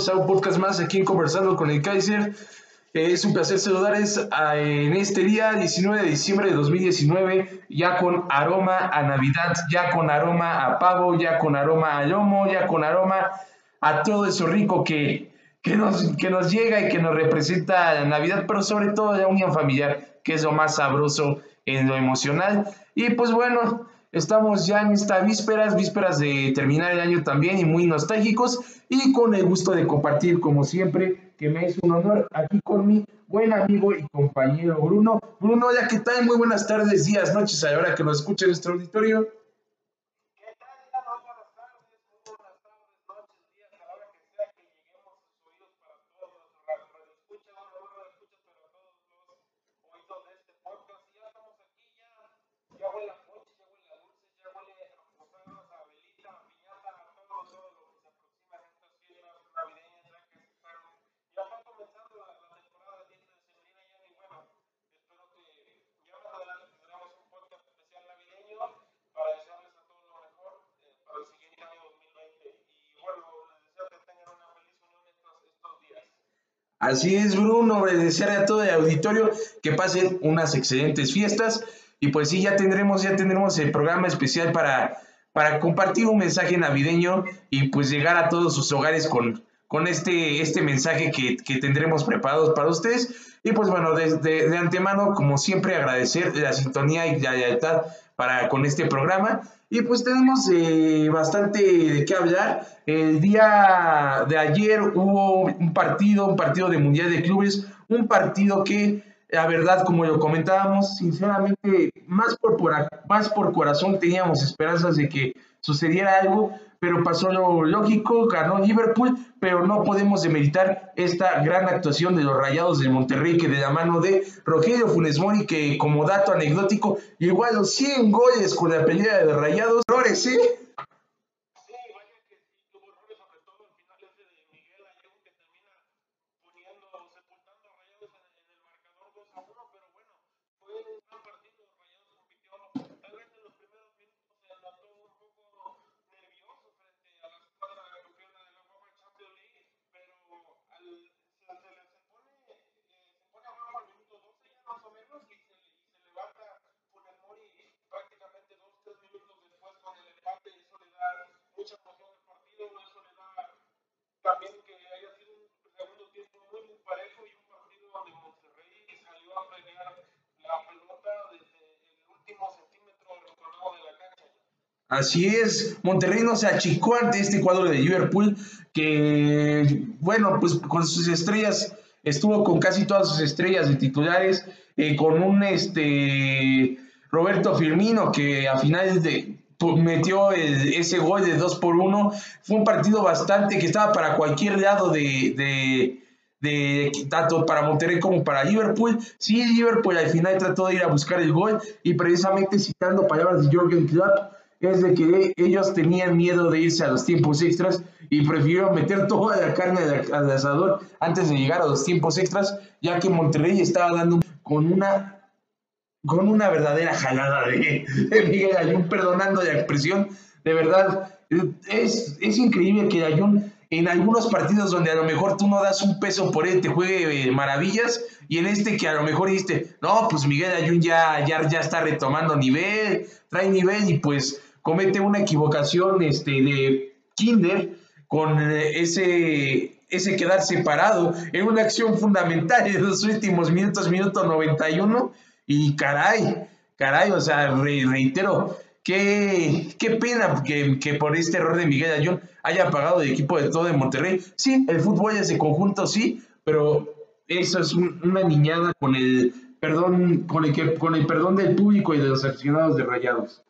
Bienvenidos, a un podcast más aquí en Conversando con el Kaiser. Es un placer saludarles en este día 19 de diciembre de 2019, ya con aroma a Navidad, ya con aroma a pavo, ya con aroma a lomo, ya con aroma a todo eso rico que, que, nos, que nos llega y que nos representa Navidad, pero sobre todo la unión familiar, que es lo más sabroso en lo emocional. Y pues bueno, Estamos ya en estas vísperas, vísperas de terminar el año también y muy nostálgicos y con el gusto de compartir como siempre, que me es un honor aquí con mi buen amigo y compañero Bruno. Bruno, ya que tal, muy buenas tardes, días, noches a la hora que nos escuche nuestro auditorio. Así es, Bruno, desear a todo el auditorio que pasen unas excelentes fiestas. Y pues sí, ya tendremos, ya tendremos el programa especial para, para compartir un mensaje navideño y pues llegar a todos sus hogares con, con este, este mensaje que, tendremos preparados para ustedes. Y pues bueno, desde de antemano, como siempre, agradecer la sintonía y la lealtad para, con este programa. Y pues tenemos eh, bastante de qué hablar. El día de ayer hubo un partido, un partido de Mundial de Clubes, un partido que, la verdad, como lo comentábamos, sinceramente, más por, más por corazón teníamos esperanzas de que sucediera algo, pero pasó lo lógico, ganó Liverpool, pero no podemos demeritar esta gran actuación de los Rayados de Monterrey, que de la mano de Rogelio Funes Mori, que como dato anecdótico, llegó a los 100 goles con la pelea de Rayados. ¿eh? Así es, Monterrey no se achicó ante este cuadro de Liverpool, que, bueno, pues con sus estrellas, estuvo con casi todas sus estrellas de titulares, eh, con un este Roberto Firmino, que a finales de metió ese gol de 2 por 1. Fue un partido bastante que estaba para cualquier lado de, de, tanto para Monterrey como para Liverpool. Sí, Liverpool al final trató de ir a buscar el gol y precisamente citando palabras de Jürgen Klopp, es de que ellos tenían miedo de irse a los tiempos extras y prefirieron meter toda la carne al asador antes de llegar a los tiempos extras, ya que Monterrey estaba dando con una con una verdadera jalada de, Miguel Ayun, perdonando la expresión, de verdad, es, es increíble que Ayun en algunos partidos donde a lo mejor tú no das un peso por él, te juegue maravillas, y en este que a lo mejor dijiste, no, pues Miguel Ayun ya, ya, ya está retomando nivel, trae nivel, y pues comete una equivocación este, de Kinder con eh, ese, ese quedar separado en una acción fundamental en los últimos minutos, minuto 91, y caray, caray, o sea, reitero, qué, qué pena que, que, por este error de Miguel Ayón haya pagado el equipo de todo de Monterrey. Sí, el fútbol es de conjunto, sí, pero eso es una niñada con el perdón, con el, que, con el perdón del público y de los aficionados de Rayados.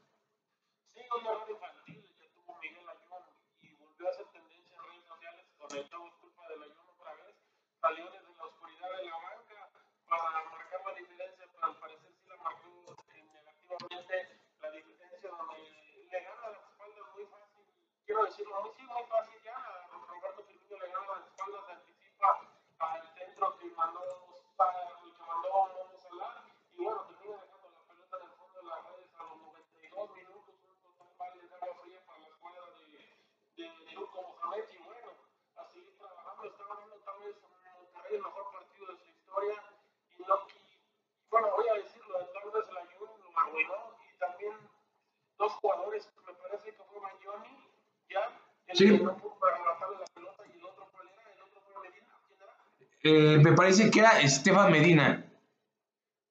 Eh, me parece que era Estefan Medina.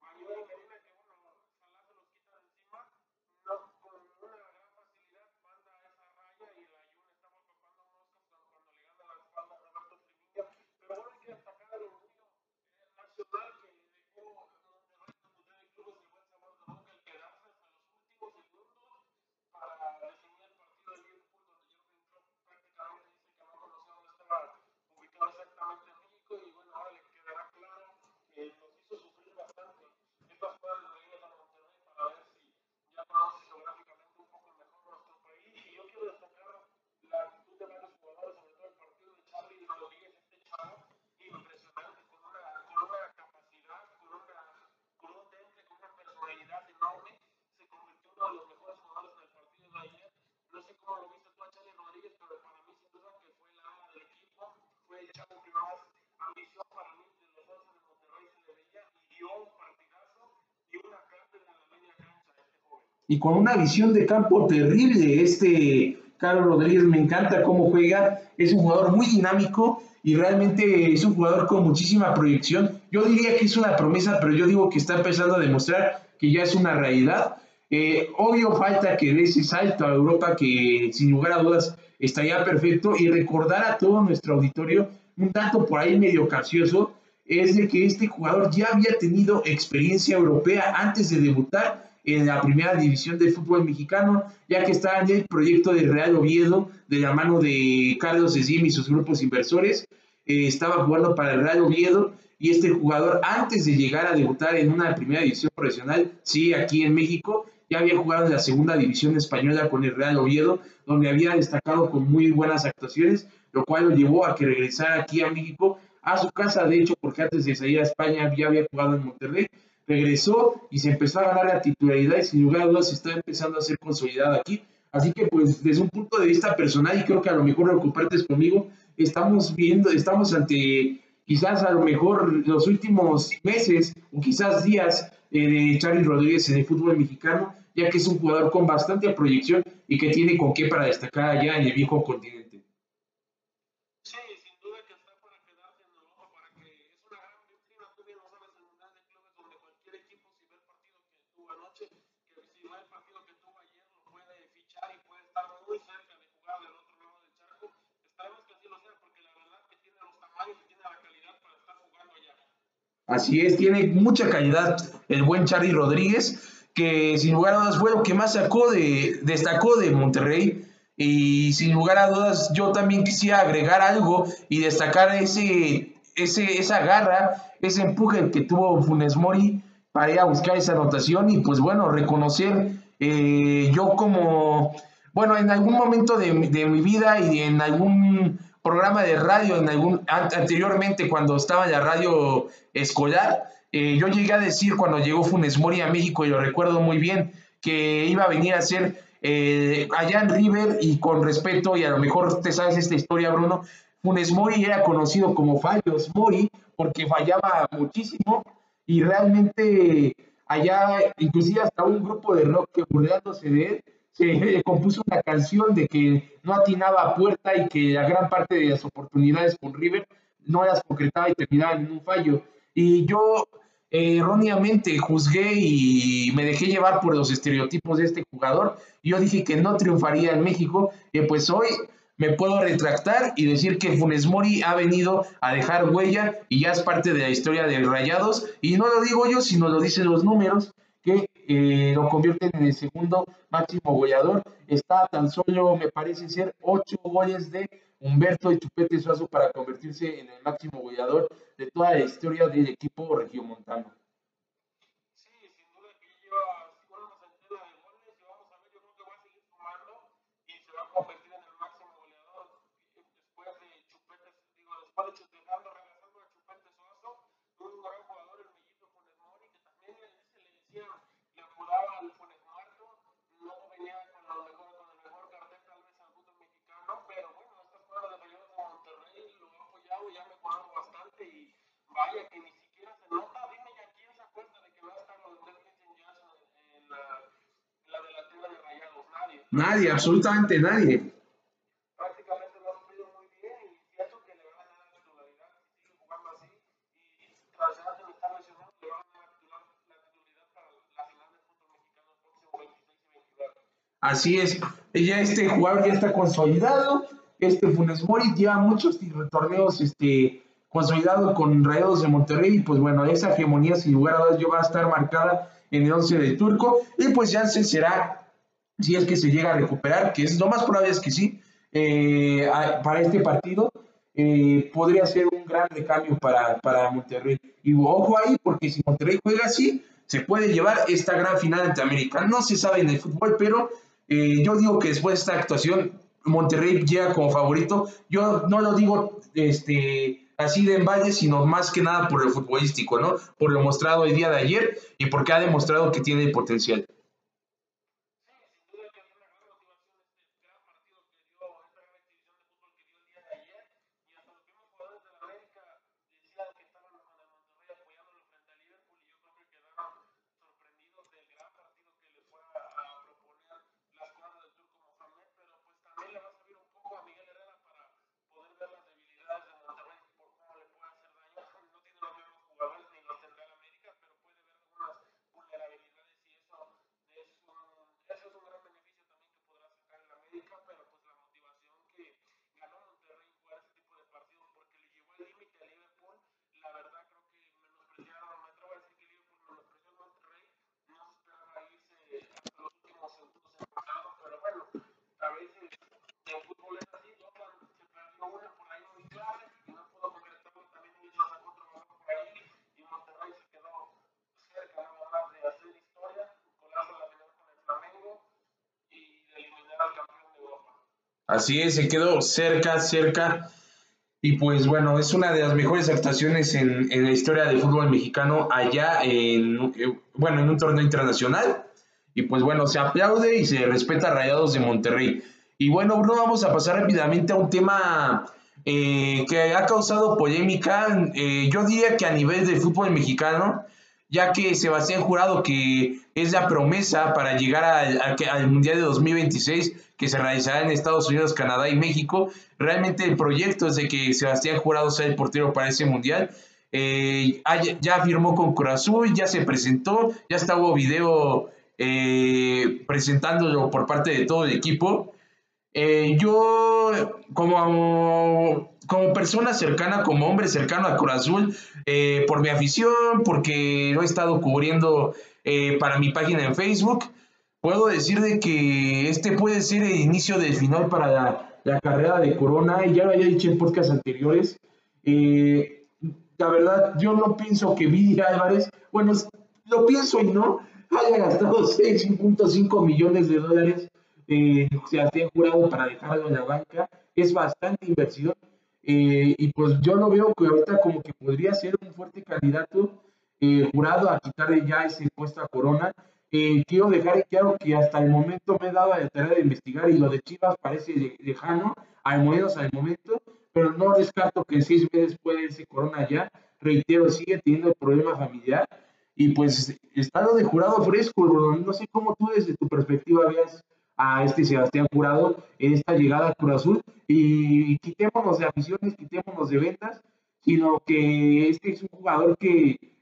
Bayoni Medina, que bueno, ojalá se los quita de encima, no, con una gran facilidad manda a esa raya y el Ayun estaba tocando moscas cuando, cuando le gana la espalda a Roberto Firmino, pero bueno, hay que destacar el orgullo eh, nacional que dejó Monterrey Mundial de Clubes de buen sabor de boca, el quedarse hasta los últimos segundos para definir el partido de Liverpool, donde Jürgen Klopp prácticamente dice que no conocía dónde estaba ubicado exactamente en México y bueno, ahora le quedará claro que nos hizo sufrir bastante estas jugadas de regreso a Monterrey para ver si ya conoce geográficamente un poco mejor nuestro país y yo quiero destacar la actitud de varios jugadores, sobre todo el partido de Charlie Rodríguez, este chavo impresionante, con una, con una capacidad, con, una, con un temple, con una personalidad enorme, se convirtió en uno de los mejores jugadores del partido de ayer. No sé cómo lo viste tú a Charlie Rodríguez, pero para mí sin duda que fue el ama del equipo, fue el chavo que más ambición para mí de los 11 de Monterrey se le veía y dio un partidazo y una cátedra en la media cancha a este joven. Y con una visión de campo terrible. Este Carlos Rodríguez me encanta cómo juega, es un jugador muy dinámico y realmente es un jugador con muchísima proyección. Yo diría que es una promesa, pero yo digo que está empezando a demostrar que ya es una realidad. Eh, obvio falta que dé ese salto a Europa que sin lugar a dudas estaría perfecto y recordar a todo nuestro auditorio un tanto por ahí medio capcioso es de que este jugador ya había tenido experiencia europea antes de debutar en la primera división del fútbol mexicano, ya que estaba en el proyecto de Real Oviedo de la mano de Carlos Slim y sus grupos inversores. Eh, estaba jugando para el Real Oviedo y este jugador antes de llegar a debutar en una primera división profesional, sí, aquí en México, ya había jugado en la segunda división española con el Real Oviedo, donde había destacado con muy buenas actuaciones, lo cual lo llevó a que regresara aquí a México, a su casa, de hecho, porque antes de salir a España ya había jugado en Monterrey, regresó y se empezó a ganar la titularidad y sin lugar a dudas está empezando a ser consolidada aquí. Así que pues desde un punto de vista personal y creo que a lo mejor lo compartes conmigo, estamos viendo, estamos ante quizás a lo mejor los últimos meses o quizás días eh, de Charlie Rodríguez en el fútbol mexicano, ya que es un jugador con bastante proyección y que tiene con qué para destacar allá en el viejo continente. Así es, tiene mucha calidad el buen Charlie Rodríguez, que sin lugar a dudas fue lo que más sacó de, destacó de Monterrey. Y sin lugar a dudas, yo también quisiera agregar algo y destacar ese, ese, esa garra, ese empuje que tuvo Funes Mori para ir a buscar esa anotación y pues bueno, reconocer eh, yo como, bueno, en algún momento de, de mi vida y en algún programa de radio, en algún an- anteriormente cuando estaba en la radio escolar, eh, yo llegué a decir cuando llegó Funes Mori a México, y lo recuerdo muy bien, que iba a venir a ser eh, allá en River y con respeto, y a lo mejor te sabes esta historia, Bruno, Funes Mori era conocido como Fallos Mori porque fallaba muchísimo y realmente allá, inclusive hasta un grupo de rock que burlándose de él, compuso una canción de que no atinaba a puerta y que la gran parte de las oportunidades con River no las concretaba y terminaban en un fallo. Y yo eh, erróneamente juzgué y me dejé llevar por los estereotipos de este jugador. Yo dije que no triunfaría en México, y pues hoy me puedo retractar y decir que Funes Mori ha venido a dejar huella y ya es parte de la historia de Rayados. Y no lo digo yo, sino lo dicen los números que eh, lo convierten en el segundo máximo goleador. Está tan solo, me parece ser, ocho goles de Humberto y Chupete Suazo para convertirse en el máximo goleador de toda la historia del equipo regiomontano. Nadie, absolutamente nadie. Prácticamente lo ha sufrido muy bien y siento que le van a dar la titularidad si sigue jugando así. Y tras ya de estar lesionado, le van a dar la titularidad para la final del fútbol mexicano el próximo 26 y 29. Así es, ya este jugador ya está consolidado. Este Funes Mori lleva muchos torneos este, consolidado con Rayados de Monterrey. Y pues bueno, esa hegemonía sin lugar a dudas yo va a estar marcada en el 11 de Turco. Y pues ya se será, si es que se llega a recuperar, que es lo más probable es que sí, eh, para este partido. Eh, podría ser un gran recambio para, para Monterrey. Y ojo ahí, porque si Monterrey juega así, se puede llevar esta gran final ante América. No se sabe en el fútbol, pero eh, yo digo que después de esta actuación, Monterrey llega como favorito. Yo no lo digo este, así de emballe, sino más que nada por lo futbolístico, ¿no? Por lo mostrado el día de ayer y porque ha demostrado que tiene potencial. Así es, se quedó cerca, cerca. Y pues bueno, es una de las mejores actuaciones en, la historia del fútbol mexicano allá en, eh, bueno, en un torneo internacional. Y pues bueno, se aplaude y se respeta a Rayados de Monterrey. Y bueno, Bruno, vamos a pasar rápidamente a un tema eh, que ha causado polémica. Eh, yo diría que a nivel del fútbol mexicano, ya que Sebastián Jurado, que es la promesa para llegar al, Mundial de 2026, que se realizará en Estados Unidos, Canadá y México, realmente el proyecto es de que Sebastián Jurado sea el portero para ese Mundial. Eh, ya firmó con Cruz ya se presentó, ya está hubo video eh, presentándolo por parte de todo el equipo. Eh, yo, como, como persona cercana, como hombre cercano a Cruz Azul, eh, por mi afición, porque lo he estado cubriendo para mi página en Facebook, puedo decir de que este puede ser el inicio del final para la, carrera de Corona, y ya lo había dicho en podcasts anteriores. la verdad, yo no pienso que Vidi Álvarez, bueno, lo pienso y no, haya gastado 6.5 millones de dólares eh, Sebastián Jurado para dejarlo en la banca. Es bastante inversión. Eh, y pues yo lo veo que ahorita como que podría ser un fuerte candidato eh, jurado a quitarle ya ese puesto a Corona. Eh, quiero dejar claro que hasta el momento me he dado la tarea de investigar y lo de Chivas parece lejano, al menos al momento, pero no descarto que en seis meses puede irse Corona ya. Reitero, sigue teniendo problema familiar y pues está lo de jurado fresco, no sé cómo tú desde tu perspectiva veas a este Sebastián Jurado en esta llegada a Cruz Azul y, quitémonos de aficiones, quitémonos de ventas, sino que este es un jugador que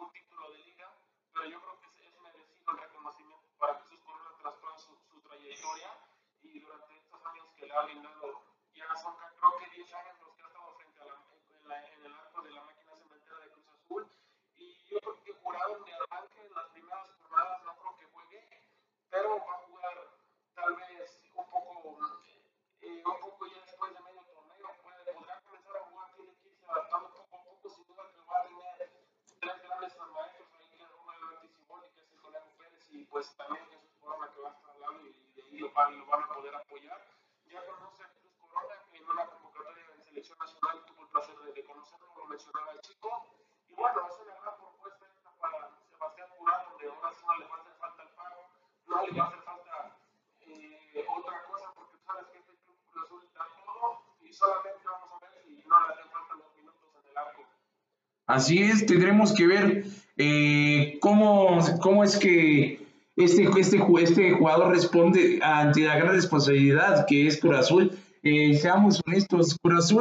ningún título de liga, pero yo creo que es, es merecido el reconocimiento para Jesús Corona tras toda su, su, trayectoria y durante estos años que le ha brindado Así es, tendremos que ver eh, cómo, cómo es que este, este, este jugador responde ante la gran responsabilidad que es Cruz. Eh, seamos honestos, Cruz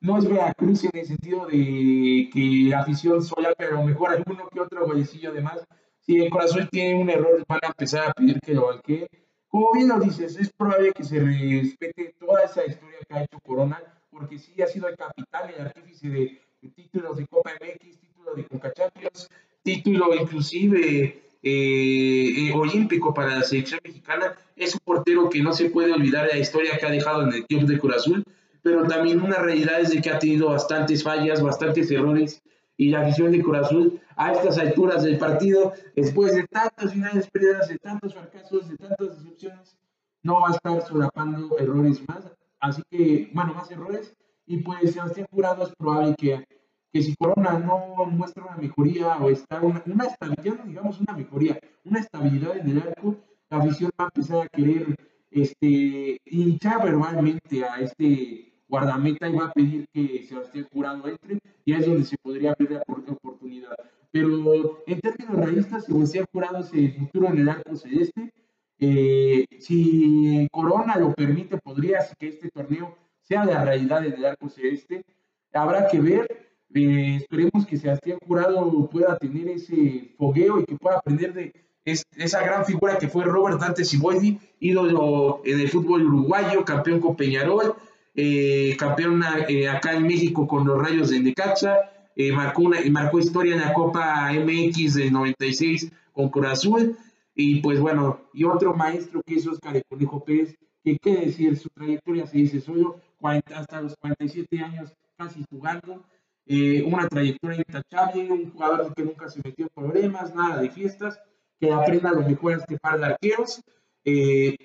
no es Veracruz en el sentido de que la afición sola, pero mejor alguno que otro golecillo de más. Si el Cruz tiene un error, van a empezar a pedir que lo banquee. Como bien lo dices, es probable que se respete toda esa historia que ha hecho Corona, porque sí ha sido el capitán, el artífice de títulos de Copa MX, título de Conca Champions, título inclusive eh, eh, olímpico para la selección mexicana. Es un portero que no se puede olvidar de la historia que ha dejado en el club de Cruz Azul, pero también una realidad es de que ha tenido bastantes fallas, bastantes errores y la afición de Cruz Azul a estas alturas del partido, después de tantas finales perdidas, de tantos fracasos, de tantas decepciones, no va a estar solapando errores más. Así que, bueno, más errores. Y pues Sebastián Jurado es probable que, que si Corona no muestra una mejoría o está una, una estabilidad, digamos una mejoría, una estabilidad en el arco, la afición va a empezar a querer este, hinchar verbalmente a este guardameta y va a pedir que Sebastián Jurado entre y es donde se podría abrir la oportunidad. Pero en términos realistas, Sebastián Jurado es el futuro en el arco celeste. Eh, si Corona lo permite, podría que este torneo sea la realidad en el arco celeste. Habrá que ver. Eh, esperemos que Sebastián Jurado pueda tener ese fogueo y que pueda aprender de es, esa gran figura que fue Robert Dante Siboldi, ídolo en el fútbol uruguayo, campeón con Peñarol, eh, campeón eh, acá en México con los Rayos de Necaxa, eh, marcó, una, marcó historia en la Copa MX del 96 con Cruz Azul, y pues bueno, y otro maestro que es Oscar Conejo Pérez, que qué decir, su trayectoria se dice solo, 40, hasta los 47 años casi jugando, eh, una trayectoria intachable, un jugador que nunca se metió en problemas, nada de fiestas, que aprenda lo mejor este par de arqueros, eh,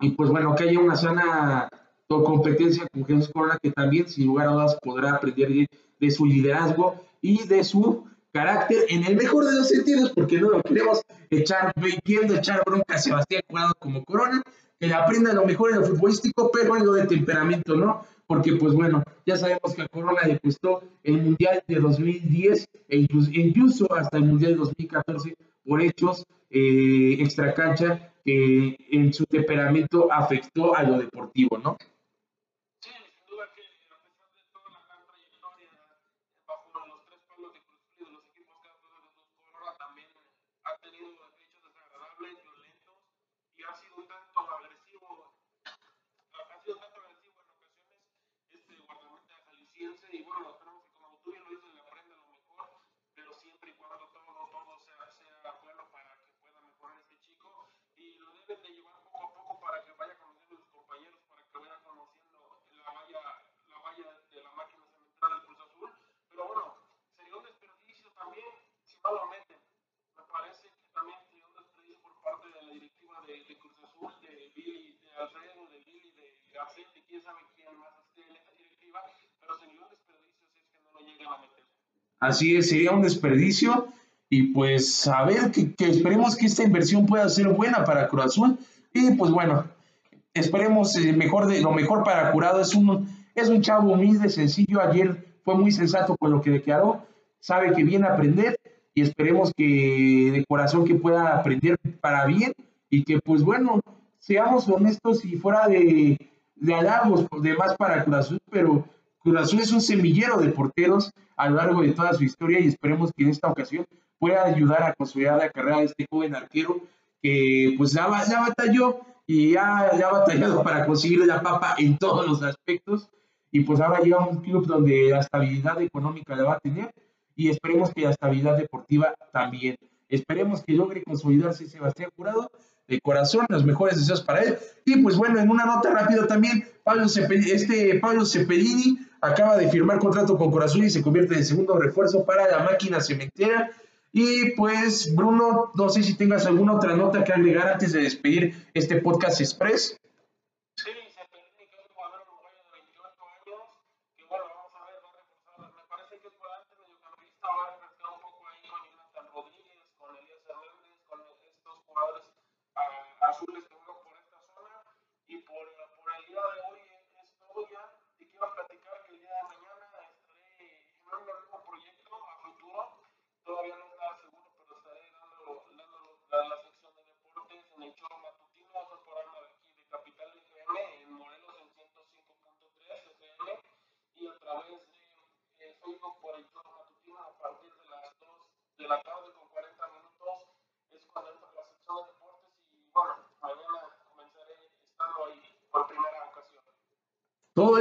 y pues bueno, que haya una sana competencia con Jesús Corona, que también sin lugar a dudas podrá aprender de, de su liderazgo y de su carácter en el mejor de los sentidos, porque no lo queremos echar, viendo echar bronca a Sebastián Jurado como Corona, que aprenda lo mejor en lo futbolístico, pero en lo de temperamento, ¿no? Porque, pues bueno, ya sabemos que Corona le el Mundial de 2010 e incluso, incluso hasta el Mundial de 2014 por hechos eh, extracancha que en su temperamento afectó a lo deportivo, ¿no? Así es, sería un desperdicio. Y pues a ver, que, esperemos que esta inversión pueda ser buena para Cruz Azul. Y pues bueno, esperemos eh, mejor lo mejor para Curado. Es un, es un chavo humilde, sencillo. Ayer fue muy sensato con lo que declaró. Sabe que viene a aprender y esperemos que de corazón que pueda aprender para bien y que pues bueno, seamos honestos y fuera de, de halagos de más para Cruz Azul, pero Cruz Azul es un semillero de porteros a lo largo de toda su historia y esperemos que en esta ocasión pueda ayudar a consolidar la carrera de este joven arquero que pues ya, ya batalló y ya, ya ha batallado para conseguir la papa en todos los aspectos y pues ahora llega a un club donde la estabilidad económica la va a tener y esperemos que la estabilidad deportiva también. Esperemos que logre consolidarse Sebastián Jurado de corazón, los mejores deseos para él. Y pues bueno, en una nota rápida también, Pablo Cepelini, este Pablo Cepelini acaba de firmar contrato con Corazón y se convierte en segundo refuerzo para la máquina cementera. Y pues, Bruno, no sé si tengas alguna otra nota que agregar antes de despedir este podcast express.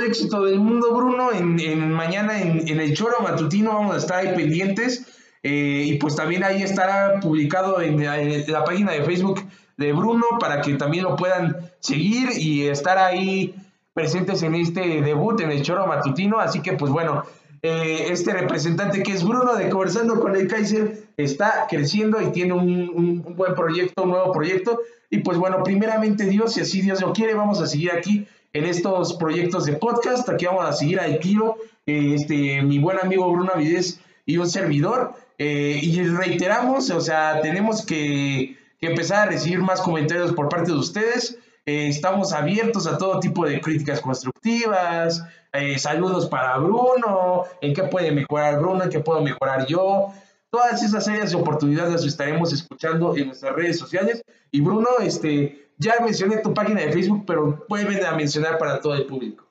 Éxito del mundo, Bruno. En, mañana en, el Choro Matutino vamos a estar ahí pendientes. Eh, y pues también ahí estará publicado en, la página de Facebook de Bruno para que también lo puedan seguir y estar ahí presentes en este debut en el Choro Matutino. Así que pues bueno, eh, este representante que es Bruno de Conversando con el Kaiser está creciendo y tiene un buen proyecto, un nuevo proyecto. Y pues bueno, primeramente Dios, si así Dios lo quiere, vamos a seguir aquí en estos proyectos de podcast. Aquí vamos a seguir al tiro, este, mi buen amigo Bruno Avidez y un servidor. Eh, y reiteramos, o sea, tenemos que, que, empezar a recibir más comentarios por parte de ustedes. Eh, estamos abiertos a todo tipo de críticas constructivas. Eh, saludos para Bruno, en qué puede mejorar Bruno, en qué puedo mejorar yo. Todas esas áreas de oportunidades las estaremos escuchando en nuestras redes sociales. Y Bruno, este, ya mencioné tu página de Facebook, pero pueden a mencionar para todo el público.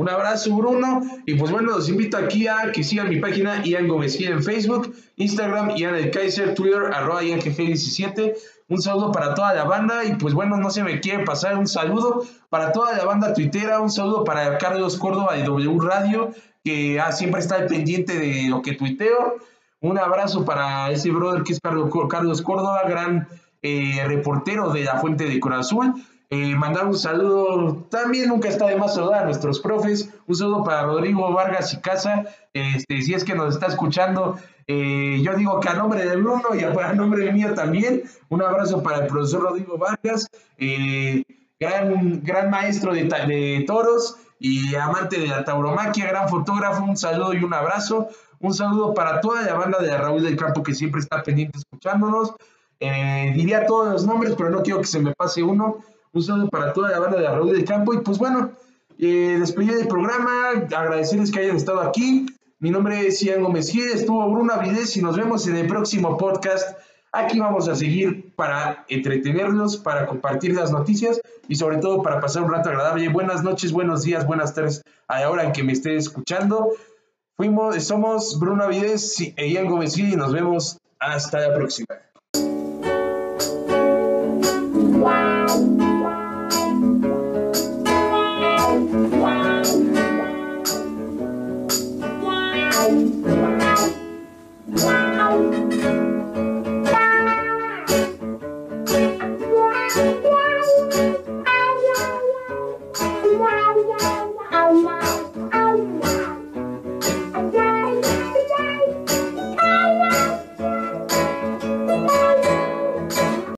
Un abrazo, Bruno. Y pues bueno, los invito aquí a que sigan mi página Ian Gómez en Facebook, Instagram, Ian el Kaiser, Twitter, arroba IanGG17. Un saludo para toda la banda. Y pues bueno, no se me quiere pasar un saludo para toda la banda tuitera. Un saludo para Carlos Córdoba de W Radio, que ah, siempre está pendiente de lo que tuiteo. Un abrazo para ese brother que es Carlos Córdoba, gran eh, reportero de la Fuente de Corazón. Eh, mandar un saludo, también nunca está de más saludar a nuestros profes, un saludo para Rodrigo Vargas y Casa, este, si es que nos está escuchando, eh, yo digo que a nombre de Bruno y a, nombre mío también, un abrazo para el profesor Rodrigo Vargas, eh, gran, gran maestro de, de toros y amante de la tauromaquia, gran fotógrafo, un saludo y un abrazo, un saludo para toda la banda de Raúl del Campo que siempre está pendiente escuchándonos, diría todos los nombres, pero no quiero que se me pase uno, pues, un saludo para toda la banda de Raúl del Campo. Y pues bueno, eh, despedir el programa, agradecerles que hayan estado aquí. Mi nombre es Ian Gómez Gide, estuvo Bruno Avidez y nos vemos en el próximo podcast. Aquí vamos a seguir para entretenerlos, para compartir las noticias y sobre todo para pasar un rato agradable. Buenas noches, buenos días, buenas tardes a la hora en que me esté escuchando. Fuimos, somos Bruno Avidez e Ian Gómez y nos vemos hasta la próxima.